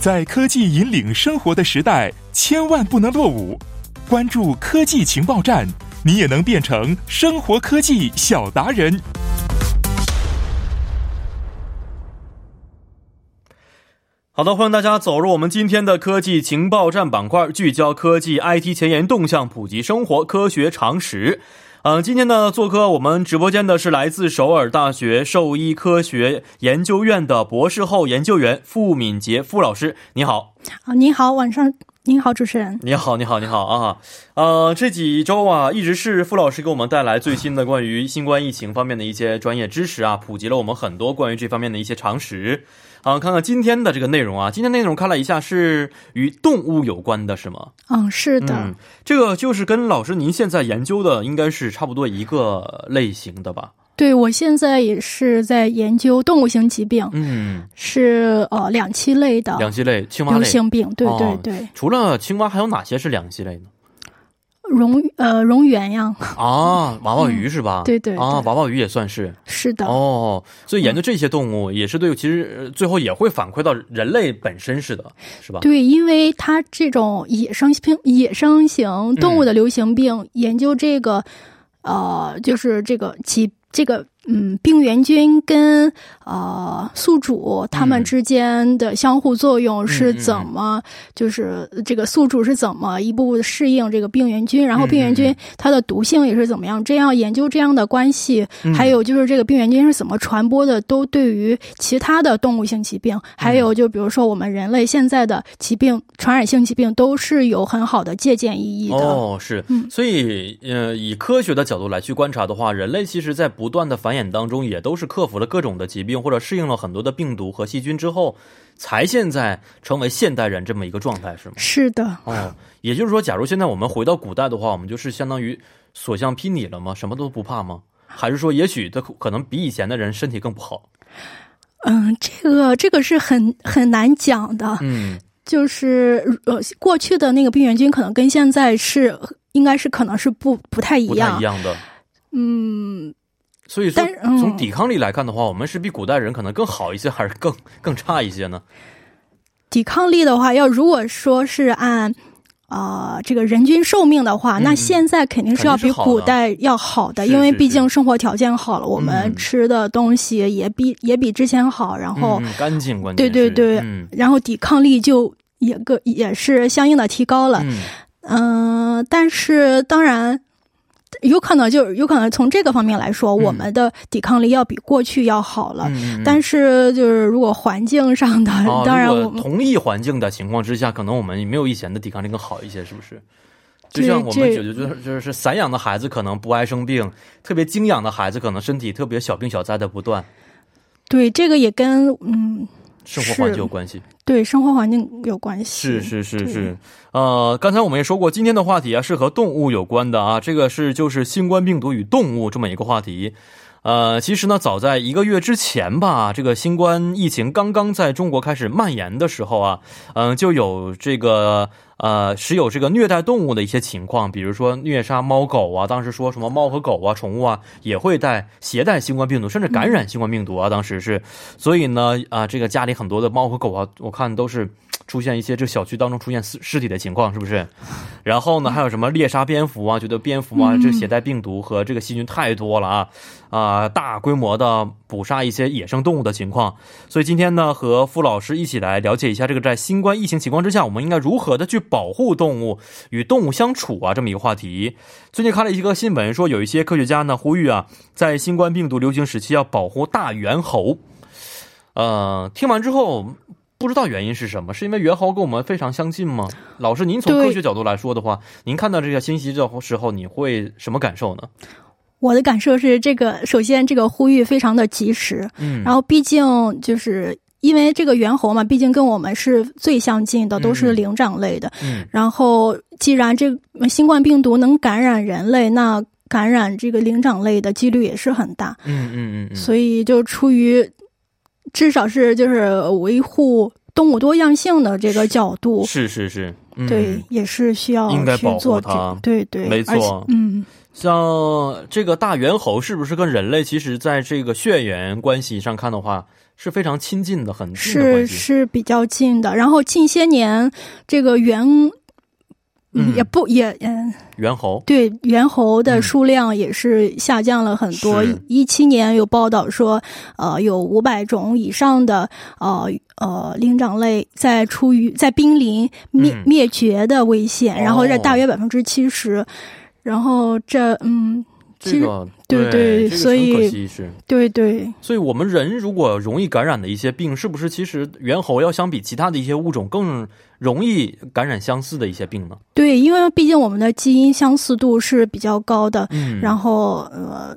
在科技引领生活的时代，千万不能落伍。关注科技情报站，你也能变成生活科技小达人。好的，欢迎大家走入我们今天的科技情报站板块，聚焦科技 IT 前沿动向，普及生活科学常识。嗯，今天呢，做客我们直播间的是来自首尔大学兽医科学研究院的博士后研究员付敏杰付老师，你好。啊，你好，晚上。您好，主持人。你好，你好，你好啊！呃，这几周啊，一直是傅老师给我们带来最新的关于新冠疫情方面的一些专业知识啊，普及了我们很多关于这方面的一些常识。啊，看看今天的这个内容啊，今天内容看了一下，是与动物有关的，是吗？嗯，是的。嗯，这个就是跟老师您现在研究的应该是差不多一个类型的吧？对，我现在也是在研究动物性疾病，嗯，是呃两栖类的两栖类青蛙流行病，对对对。除了青蛙，还有哪些是两栖类呢？蝾呃蝾螈呀，啊 娃娃鱼是吧？对对啊娃娃鱼也算是是的哦。所以研究这些动物也是对，其实最后也会反馈到人类本身似的，是吧？对，因为它这种野生病、野生型动物的流行病，研究这个呃，就是这个疾。这个嗯，病原菌跟呃宿主它们之间的相互作用是怎么？就是这个宿主是怎么一步步适应这个病原菌，然后病原菌它的毒性也是怎么样？这样研究这样的关系，还有就是这个病原菌是怎么传播的，都对于其他的动物性疾病，还有就比如说我们人类现在的疾病、传染性疾病，都是有很好的借鉴意义的。哦，是，所以呃，以科学的角度来去观察的话，人类其实在不断的繁衍当中，也都是克服了各种的疾病，或者适应了很多的病毒和细菌之后，才现在成为现代人这么一个状态，是吗？是的。哦，也就是说，假如现在我们回到古代的话，我们就是相当于所向披靡了吗？什么都不怕吗？还是说，也许他可能比以前的人身体更不好？嗯，这个这个是很很难讲的。嗯，就是呃，过去的那个病原菌可能跟现在是应该是可能是不不太一样，不太一样的。嗯。所以说，从抵抗力来看的话，我们是比古代人可能更好一些，还是更 更差一些呢？抵抗力的话，要如果说是按啊这个人均寿命的话，那现在肯定是要比古代要好的，因为毕竟生活条件好了，我们吃的东西也比也比之前好，然后干净，关键对对对，然后抵抗力就也个也是相应的提高了。嗯，但是当然。有可能就是有可能从这个方面来说，我们的抵抗力要比过去要好了。但是就是如果环境上的，当然我们同一环境的情况之下，可能我们没有以前的抵抗力更好一些，是不是？就像我们觉得就是就是散养的孩子可能不爱生病，特别精养的孩子可能身体特别小病小灾的不断。对，这个也跟嗯。生活环境有关系，对生活环境有关系，是是是是。呃，刚才我们也说过，今天的话题啊是和动物有关的啊，这个是就是新冠病毒与动物这么一个话题。呃，其实呢，早在一个月之前吧，这个新冠疫情刚刚在中国开始蔓延的时候啊，嗯，就有这个。呃，是有这个虐待动物的一些情况，比如说虐杀猫狗啊，当时说什么猫和狗啊，宠物啊也会带携带新冠病毒，甚至感染新冠病毒啊，当时是，所以呢，啊，这个家里很多的猫和狗啊，我看都是。出现一些这小区当中出现尸尸体的情况，是不是？然后呢，还有什么猎杀蝙蝠啊？觉得蝙蝠啊，这携带病毒和这个细菌太多了啊啊！大规模的捕杀一些野生动物的情况。所以今天呢，和傅老师一起来了解一下这个在新冠疫情情况之下，我们应该如何的去保护动物与动物相处啊？这么一个话题。最近看了一个新闻，说有一些科学家呢呼吁啊，在新冠病毒流行时期要保护大猿猴。呃，听完之后。不知道原因是什么？是因为猿猴跟我们非常相近吗？老师，您从科学角度来说的话，您看到这个信息的时候，你会什么感受呢？我的感受是，这个首先这个呼吁非常的及时，嗯，然后毕竟就是因为这个猿猴嘛，毕竟跟我们是最相近的，都是灵长类的，嗯，然后既然这新冠病毒能感染人类，那感染这个灵长类的几率也是很大，嗯嗯嗯，所以就出于。至少是就是维护动物多样性的这个角度，是是是，对，也是需要应该保护它，对对，没错，嗯。像这个大猿猴是不是跟人类其实在这个血缘关系上看的话是非常亲近的，很近的关是系？是比较近的。然后近些年这个猿，嗯也不也嗯。猿猴，对猿猴的数量也是下降了很多是。一七年有报道说，呃，有五百种以上的呃呃灵长类在处于在濒临灭、嗯灭绝的危险，哦然后在大约百分之七十。然后这嗯，其实这个对对，对这个所以。对对所以，我们人如果容易感染的一些病，是不是其实猿猴要相比其他的一些物种更容易感染相似的一些病呢？对，因为毕竟我们的基因相似度是比较高的，嗯，然后呃，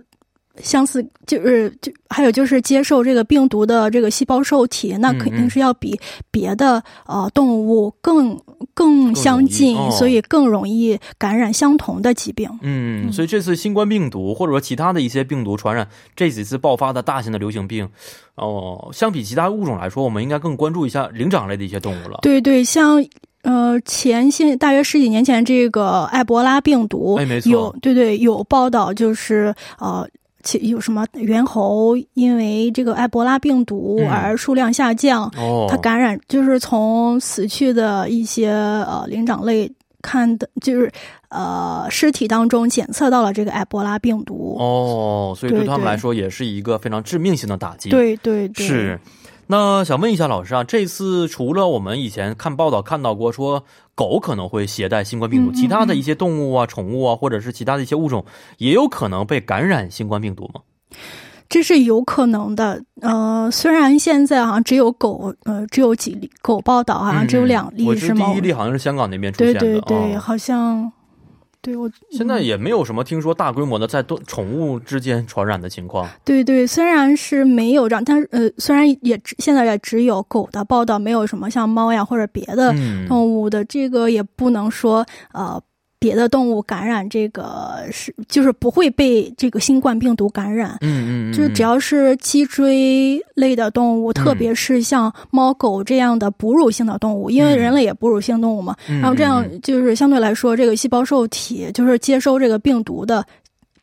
相似就是就还有就是接受这个病毒的这个细胞受体，那嗯肯定是要比别的呃动物更更相近，更哦所以更容易感染相同的疾病。嗯，所以这次新冠病毒或者说其他的一些病毒传染这几次爆发的大型的流行病，哦、相比其他物种来说，我们应该更关注一下灵长类的一些动物了。对对，像。呃，前些大约十几年前，这个埃博拉病毒，哎没错有对对有报道，就是呃，其有什么猿猴因为这个埃博拉病毒嗯而数量下降，哦，它感染就是从死去的一些呃灵长类看的，就是呃尸体当中检测到了这个埃博拉病毒。哦，所以对他们来说也是一个非常致命性的打击。，对对对，是。那想问一下老师啊，这次除了我们以前看报道看到过说狗可能会携带新冠病毒，其他的一些动物啊、宠物啊，或者是其他的一些物种，也有可能被感染新冠病毒吗？这是有可能的。呃，虽然现在好像只有狗，呃，只有几例狗报道，好像只有两例，是吗第一？例好像是香港那边出现的，对对，哦好像对我现在也没有什么听说大规模的在动宠物之间传染的情况。对对，虽然是没有这样，但是呃，虽然也只现在也只有狗的报道，没有什么像猫呀或者别的嗯，动物的，这个也不能说呃。别的动物感染这个是就是不会被这个新冠病毒感染，嗯嗯嗯，就是只要是脊椎类的动物，特别是像猫狗这样的哺乳性的动物，因为人类也哺乳性动物嘛，嗯，然后这样嗯就是相对来说，这个细胞受体就是接收这个病毒的。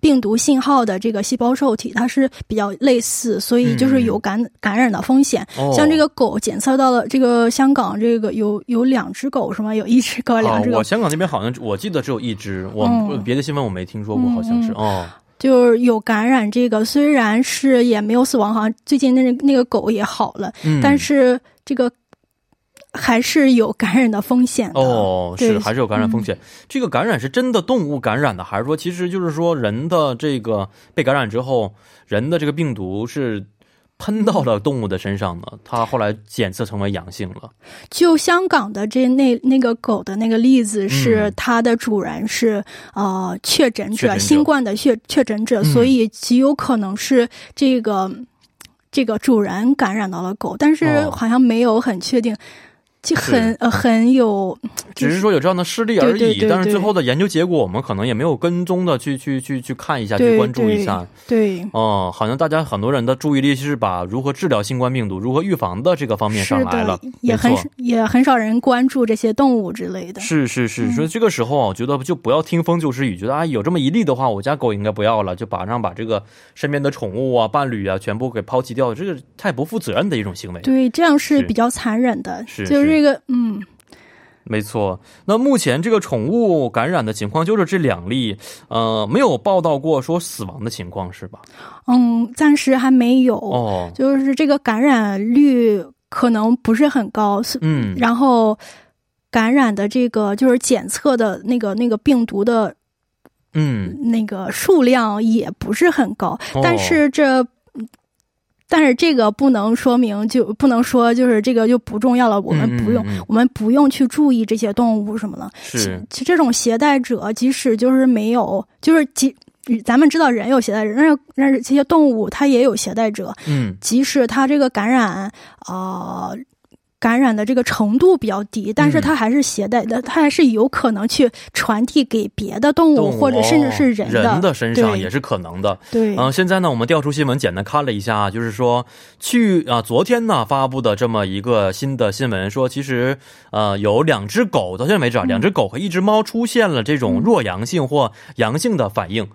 病毒信号的这个细胞受体，它是比较类似，所以就是有感感染的风险。哦像这个狗检测到了，这个香港这个有有两只狗是吗？有一只狗，两只哦，狗我，香港那边好像我记得只有一只，我、嗯别的新闻我没听说过，嗯好像是、嗯哦。就是有感染这个，虽然是也没有死亡，好像最近那那个狗也好了，嗯，但是这个还是有感染的风险的。哦，是还是有感染风险。这个感染是真的动物感染的，还是说其实就是说人的这个被感染之后，人的这个病毒是喷到了动物的身上呢？它后来检测成为阳性了。就香港的这那那个狗的那个例子是嗯，它的主人是呃确诊者，新冠的确确诊者，嗯所以极有可能是这个这个主人感染到了狗，但是哦好像没有很确定，就很呃很有，就只是说有这样的事例而已，对对对但是最后的研究结果，我们可能也没有跟踪的去去去去看一下，去关注一下。对。哦，好像大家很多人的注意力是把如何治疗新冠病毒、如何预防的这个方面上来了，，也很也很少人关注这些动物之类的。是是是，嗯所以这个时候啊，我觉得就不要听风就是雨，觉得啊有这么一例的话，我家狗应该不要了，就马上把这个身边的宠物啊、伴侣啊全部给抛弃掉，这个太不负责任的一种行为。对，这样是是比较残忍的。是就是这个，嗯，没错，那目前这个宠物感染的情况就是这两例，呃，没有报道过说死亡的情况是吧？嗯，暂时还没有。哦，就是这个感染率可能不是很高，是嗯，然后感染的这个就是检测的那个那个病毒的嗯，那个数量也不是很高，哦但是这。但是这个不能说明就不能说就是这个就不重要了，我们不用，嗯嗯嗯我们不用去注意这些动物什么的。是。其这种携带者，即使就是没有，就是即咱们知道人有携带者，但是但是这些动物它也有携带者，嗯。即使它这个感染，呃，感染的这个程度比较低，但是它还是携带的，它还是有可能去传递给别的动物，动物或者甚至是人的。人的身上也是可能的。对，嗯、现在呢，我们调出新闻，简单看了一下啊，就是说，去啊，昨天呢发布的这么一个新的新闻，说其实呃有两只狗，到现在为止啊，两只狗和一只猫出现了这种弱阳性或阳性的反应。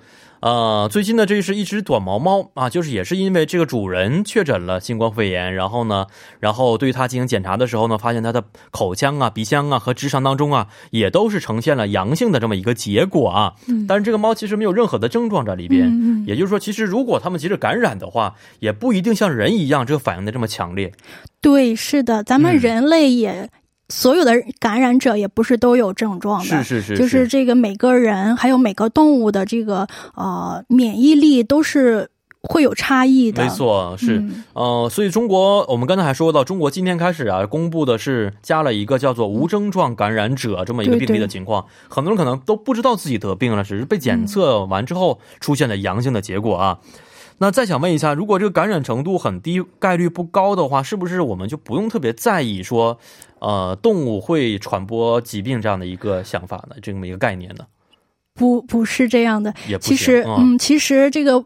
呃，最近呢，这是一只短毛猫啊，就是也是因为这个主人确诊了新冠肺炎，然后呢，然后对它进行检查的时候呢，发现它的口腔啊、鼻腔啊和直肠当中啊，也都是呈现了阳性的这么一个结果啊。嗯但是这个猫其实没有任何的症状在里边，嗯嗯也就是说，其实如果它们即使感染的话，也不一定像人一样这个反应的这么强烈。对，是的，咱们嗯人类也、所有的感染者也不是都有症状的，是是是，就是这个每个人还有每个动物的这个呃免疫力都是会有差异的，没，错，是。嗯、呃，所以中国，我们刚才还说到，中国今天开始啊，公布的是加了一个叫做无症状感染者这么一个病例的情况。很多人可能都不知道自己得病了，只是被检测完之后出现了阳性的结果啊。那再想问一下，如果这个感染程度很低、概率不高的话，是不是我们就不用特别在意说，呃，动物会传播疾病这样的一个想法呢？这么一个概念呢？不不是这样的。也不其实，嗯，其实这个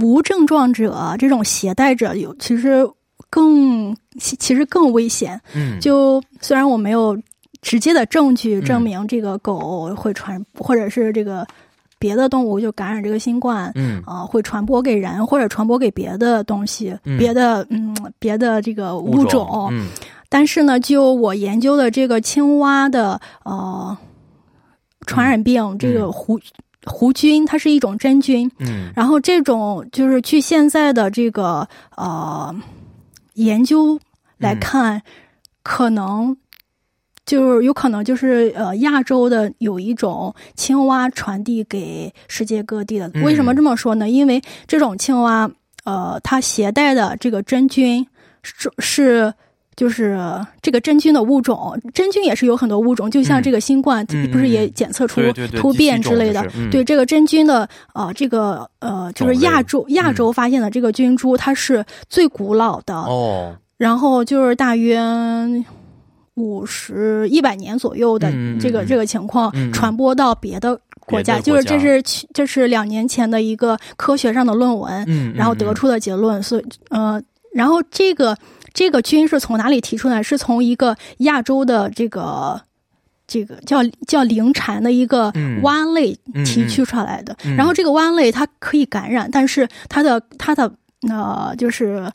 无症状者这种携带者有，其实更其其实更危险。嗯，就虽然我没有直接的证据证明这个狗会传，或者是这个别的动物就感染这个新冠，嗯。啊、会传播给人或者传播给别的东西，嗯。别的嗯别的这个物物种。嗯。但是呢，就我研究的这个青蛙的呃传染病，这个弧弧菌，它是一种真菌。嗯。然后这种就是据现在的这个呃研究来看，可能就是有可能就是呃亚洲的有一种青蛙传递给世界各地的。嗯为什么这么说呢？因为这种青蛙呃它携带的这个真菌是是。就是这个真菌的物种，真菌也是有很多物种，就像嗯这个新冠，嗯不是也嗯检测出突变之类的？对这个真菌的呃，这个呃，就是亚洲亚洲发现的这个菌株，它是最古老的，哦，然后就是大约五十一百年左右的这个这个情况传播到别的国家，就是这是这是两年前的一个科学上的论文，嗯，然后得出的结论，所以呃，然后这个这个菌是从哪里提出来？是从一个亚洲的这个这个叫叫灵蝉的一个嗯蛙类嗯提取出来的。嗯然后这个蛙类它可以感染，但是它的它的呃就是。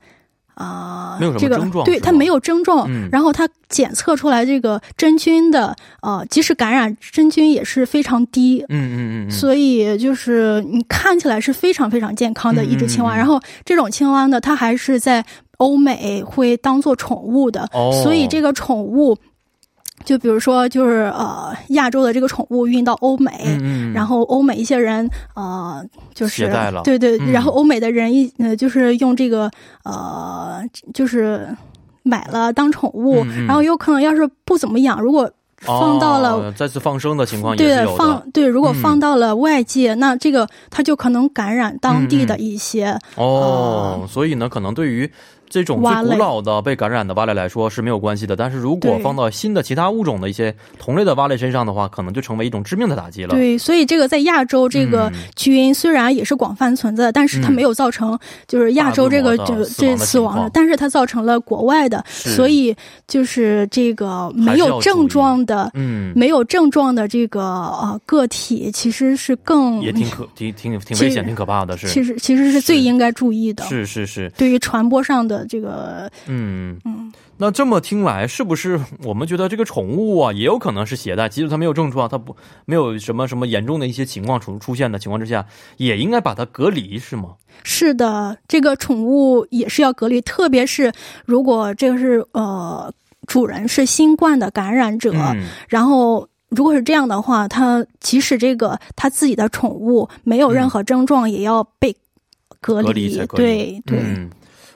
啊、没有什么这个对它没有症状，嗯。然后它检测出来这个真菌的呃，即使感染真菌也是非常低，嗯嗯嗯嗯，所以就是你看起来是非常非常健康的一只青蛙，嗯嗯。嗯然后这种青蛙呢，它还是在欧美会当做宠物的，哦。所以这个宠物，就比如说就是呃亚洲的这个宠物运到欧美。嗯嗯，然后欧美一些人，呃，就是对对，嗯。然后欧美的人一呃，就是用这个呃，就是买了当宠物，然后有可能要是不怎么养，如果放到了哦再次放生的情况对放对，如果嗯。放到了外界，那这个它就可能感染当地的一些，哦，所以呢，可能对于这种最古老的被感染的蛙类来说是没有关系的，但是如果放到新的其他物种的一些同类的蛙类身上的话，可能就成为一种致命的打击了。，对，所以这个在亚洲这个嗯菌虽然也是广泛存在，但是它嗯没有造成就是亚洲这个这这死亡的但是它造成了国外的，所以就是这个没有症状的。嗯，没有症状的这个呃个体，其实是更也挺可挺挺挺危险、挺可怕的，是。其实其实是最应该注意的。是是是，对于传播上的这个，嗯。嗯，那这么听来，是不是我们觉得这个宠物啊，也有可能是携带？即使它没有症状，它不没有什么什么严重的一些情况出出现的情况之下，也应该把它隔离，是吗？是的，这个宠物也是要隔离，特别是如果这个是呃主人是新冠的感染者，嗯，然后如果是这样的话，它即使这个他自己的宠物没有任何症状，也要被隔离。对对、嗯。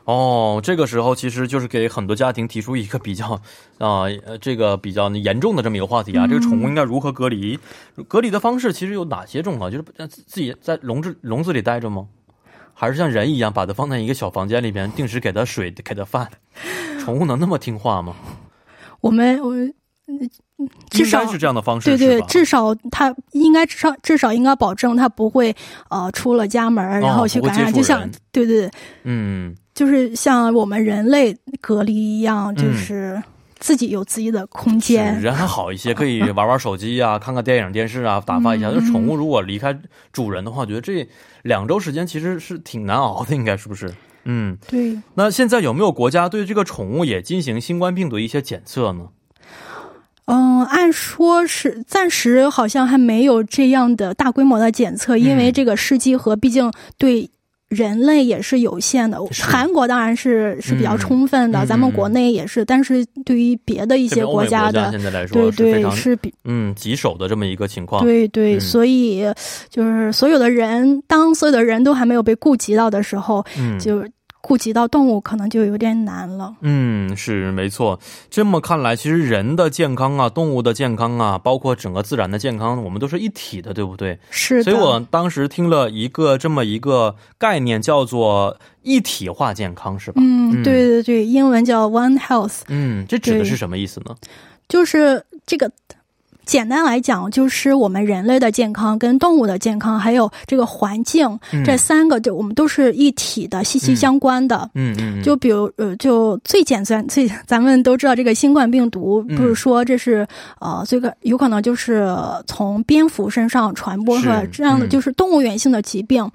哦，这个时候其实就是给很多家庭提出一个比较 啊、呃，这个比较严重的这么一个话题啊。嗯这个宠物应该如何隔离？隔离的方式其实有哪些种啊？就是呃自己在笼子笼子里待着吗？还是像人一样把它放在一个小房间里边，定时给它水，给它饭？宠物能那么听话吗？我们我们嗯至少是这样的方式，对对，至少它应该至少至少应该保证它不会呃出了家门然后去感染，就像对对对，嗯，就是像我们人类隔离一样，就嗯是自己有自己的空是间。人还好一些，可以玩玩手机啊，看看电影、电视啊，打发一下。嗯就宠物如果离开主人的话，我觉得这两周时间其实是挺难熬的，应该是不是？嗯，对，那现在有没有国家对这个宠物也进行新冠病毒一些检测呢？嗯，按说是暂时好像还没有这样的大规模的检测，因为嗯这个试剂盒毕竟对。人类也是有限的，韩国当然是是比较嗯。充分的，嗯咱们国内也是，但是对于别的一些这边欧美家的，现在来说对对是比嗯棘手的这么一个情况。对对，嗯。所以就是所有的人，当所有的人都还没有被顾及到的时候，嗯，就顾及到动物可能就有点难了。嗯，是没错。这么看来，其实人的健康啊，动物的健康啊，包括整个自然的健康，我们都是一体的，对不对？是的，所以我当时听了一个这么一个概念，叫做一体化健康，是吧？嗯，对对对，英文叫 One Health，嗯，这指的是什么意思呢？就是这个。简单来讲，就是我们人类的健康、跟动物的健康，还有这个环境、嗯。这三个，就我们都是一体的、息息相关的。嗯嗯，嗯。就比如呃，就最简单最咱们都知道这个新冠病毒，嗯不是说这是呃这个有可能就是从蝙蝠身上传播出来这样的嗯。就是动物源性的疾病。嗯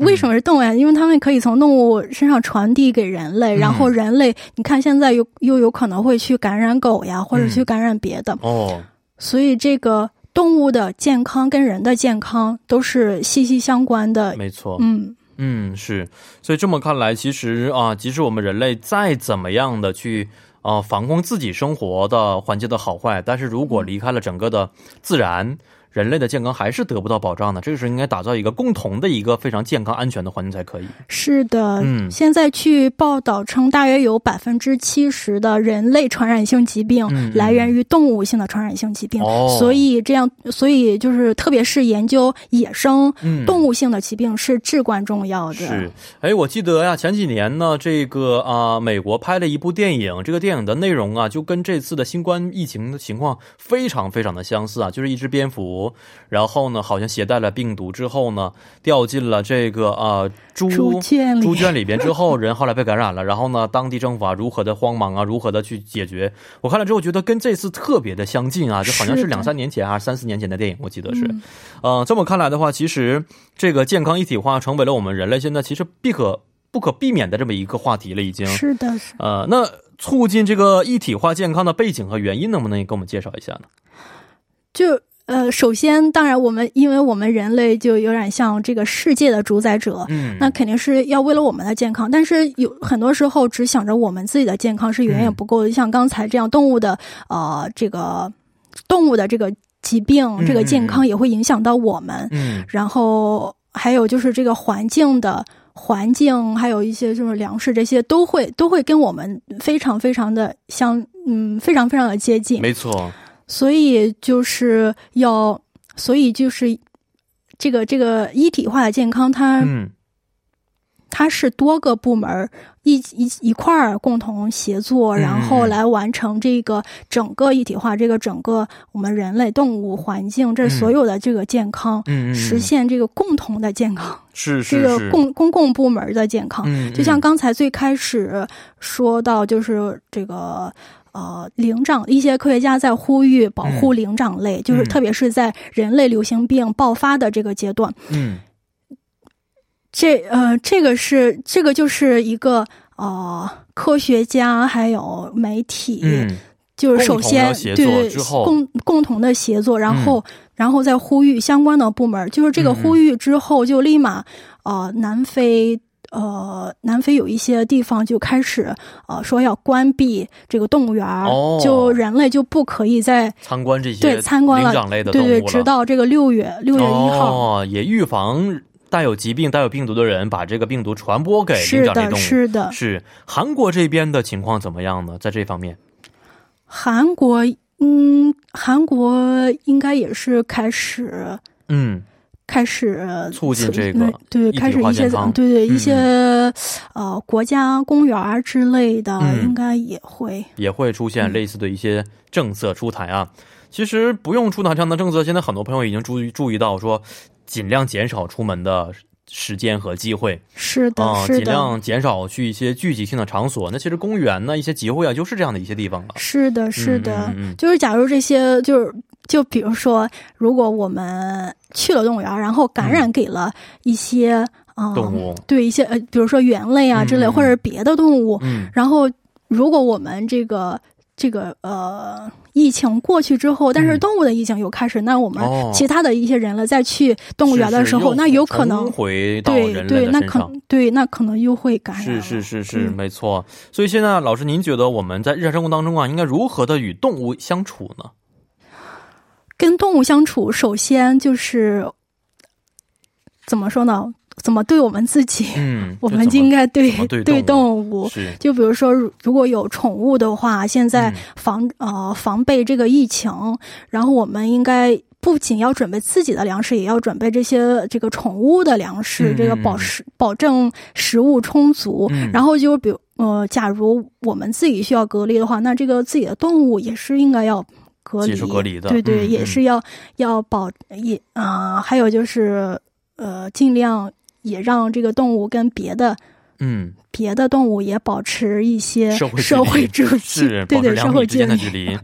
为什么是动物呀？因为它们可以从动物身上传递给人类，嗯然后人类，你看现在又又有可能会去感染狗呀，或者去感染别的，哦，所以这个动物的健康跟人的健康都是息息相关的。没错，嗯，嗯，是，所以这么看来，其实啊，即使我们人类再怎么样的去啊防控自己生活的环境的好坏，但是如果离开了整个的自然，人类的健康还是得不到保障的。这个时候应该打造一个共同的一个非常健康安全的环境才可以。是的，嗯现在去报道称，大约有百分之七十的人类传染性疾病来源于动物性的传染性疾病，哦所以这样，所以就是特别是研究野生嗯动物性的疾病是至关重要的。是，哎，我记得呀，前几年呢，这个啊、美国拍了一部电影，这个电影的内容啊，就跟这次的新冠疫情的情况非常非常的相似啊，就是一只蝙蝠，然后呢，好像携带了病毒之后呢，掉进了这个啊、猪猪圈里猪圈里边之后，人后来被感染了，然后呢，当地政府啊如何的慌忙啊，如何的去解决？我看了之后觉得跟这次特别的相近啊，就好像是两三年前还是三四年前的电影，我记得是。嗯呃，这么看来的话，其实这个健康一体化成为了我们人类现在其实必可不可避免的这么一个话题了，已经。是的，是呃，那促进这个一体化健康的背景和原因，能不能也给我们介绍一下呢？就呃，首先，当然我们因为我们人类就有点像这个世界的主宰者，嗯那肯定是要为了我们的健康，但是有很多时候只想着我们自己的健康是远远不够的。像刚才这样，动物的呃这个动物的这个疾病、嗯这个健康也会影响到我们。嗯然后还有就是这个环境的环境，还有一些就是粮食这些都会都会跟我们非常非常的相嗯非常非常的接近。没错，所以就是要，所以就是这个这个一体化的健康它，嗯。它是多个部门一一一块儿共同协作，嗯然后来完成这个整个一体化，这个整个我们人类、动物、环境这嗯所有的这个健康，实现这个共同的健康，是是这个是，公公共部门的健康。嗯，就像嗯。刚才最开始说到，就是这个呃灵长，一些科学家在呼吁保护灵长类，就是嗯。特别是在人类流行病爆发的这个阶段，嗯。这呃这个是这个就是一个呃科学家还有媒体，嗯。就是首先对共共同的协作，然后、然后再呼吁相关的部门，就是这个呼吁之后，就立马呃南非。呃，南非有一些地方就开始呃说要关闭这个动物园儿，哦就人类就不可以再参观这些对参观了灵长类的动物了，对对，直到这个六月六月一号。哦，也预防带有疾病、带有病毒的人把这个病毒传播给灵是的，长类动物。是的，是韩国这边的情况怎么样呢？在这方面，韩国，嗯，韩国应该也是开始嗯开始促进这个对开始一些对对一些呃国家公园之类的，应该也会也会出现类似的一些政策出台啊。其实不用出台这样的政策，现在很多朋友已经注意注意到说，尽量减少出门的时间和机会。是的，是的，尽量减少去一些聚集性的场所。那其实公园呢，一些集会啊，就是这样的一些地方了。是的，是的，就是假如这些，就是就比如说，如果我们去了动物园，然后感染给了一些啊动物，对一些呃，比如说猿类啊之类，或者是别的动物，然后如果我们这个。这个呃，疫情过去之后，但是动物的疫情又开始，那我们其他的一些人了再去动物园的时候，那有可能回到人类的身上，对，那可能又会感染。是是是是，没错。所以现在老师，您觉得我们在日常生活当中啊，应该如何的与动物相处呢？跟动物相处，首先就是怎么说呢？怎么对我们自己？嗯，我们就应该对对动物。就比如说，如果有宠物的话，现在防呃防备这个疫情，然后我们应该不仅要准备自己的粮食，也要准备这些这个宠物的粮食，这个保食保证食物充足。然后就比如呃，假如我们自己需要隔离的话，那这个自己的动物也是应该要隔离隔离的。对对，也是要要保也啊，还有就是呃，尽量。也让这个动物跟别的，嗯，别的动物也保持一些社会社会距离，是对对，社会之间的距离。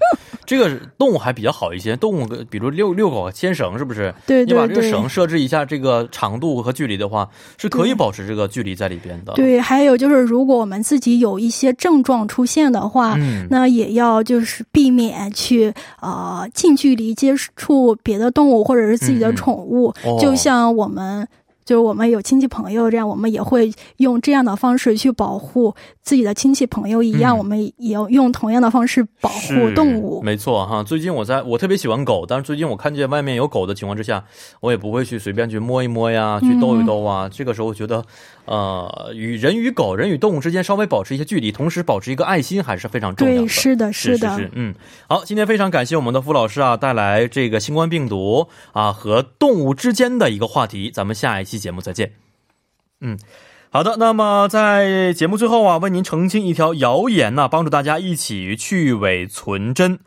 这个动物还比较好一些，动物比如遛遛狗牵绳，是不是？对对对。你把这个绳设置一下这个长度和距离的话，是可以保持这个距离在里边的。对，还有就是，如果我们自己有一些症状出现的话，嗯，那也要就是避免去啊近距离接触别的动物或者是自己的宠物，就像我们。就是我们有亲戚朋友这样，我们也会用这样的方式去保护自己的亲戚朋友一样，我们也要用同样的方式保护动物。没错哈，最近我在我特别喜欢狗，但是最近我看见外面有狗的情况之下，我也不会去随便去摸一摸呀，去逗一逗啊。这个时候我觉得。呃，与人与狗、人与动物之间稍微保持一些距离，同时保持一个爱心，还是非常重要的。是的，是的，是嗯，好，今天非常感谢我们的付老师啊，带来这个新冠病毒啊和动物之间的一个话题。咱们下一期节目再见。嗯，好的。那么在节目最后啊，为您澄清一条谣言呢，帮助大家一起去伪存真。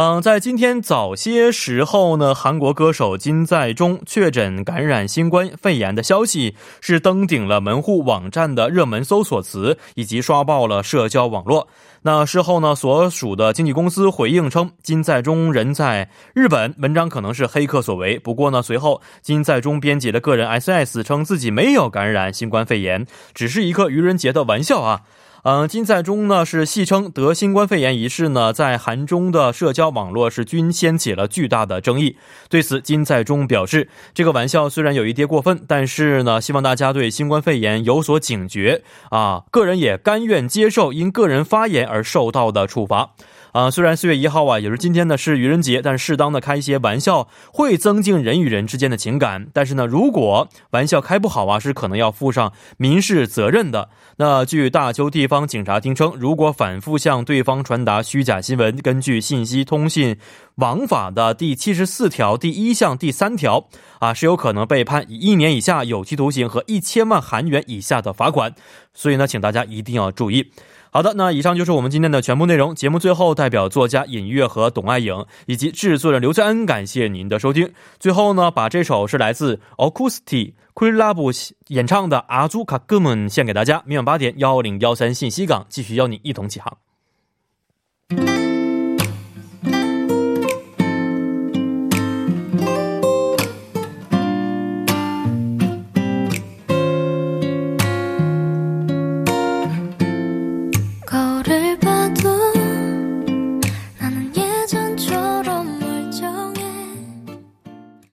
嗯，在今天早些时候呢，韩国歌手金在中确诊感染新冠肺炎的消息是登顶了门户网站的热门搜索词，以及刷爆了社交网络。那事后呢，所属的经纪公司回应称，金在中人在日本，文章可能是黑客所为。不过呢，随后金在中编辑的个人 SS 称自己没有感染新冠肺炎，只是一个愚人节的玩笑啊。嗯，金在中呢是戏称得新冠肺炎一事呢，在韩中的社交网络是均掀起了巨大的争议。对此，金在中表示，这个玩笑虽然有一点过分，但是呢，希望大家对新冠肺炎有所警觉啊。个人也甘愿接受因个人发言而受到的处罚。啊，虽然四月一号啊，也是今天呢是愚人节，但适当的开一些玩笑会增进人与人之间的情感。但是呢，如果玩笑开不好啊，是可能要负上民事责任的。那据大邱地方警察厅称，如果反复向对方传达虚假新闻，根据信息通信王法的第七十四条第一项第三条啊，是有可能被判一年以下有期徒刑和一千万韩元以下的罚款。所以呢，请大家一定要注意。好的，那以上就是我们今天的全部内容。节目最后，代表作家尹月和董爱颖以及制作人刘在恩，感谢您的收听。最后呢，把这首是来自 Acoustic Club 演唱的《阿祖卡哥们》献给大家。明晚八点幺零幺三信息港继续邀你一同起航。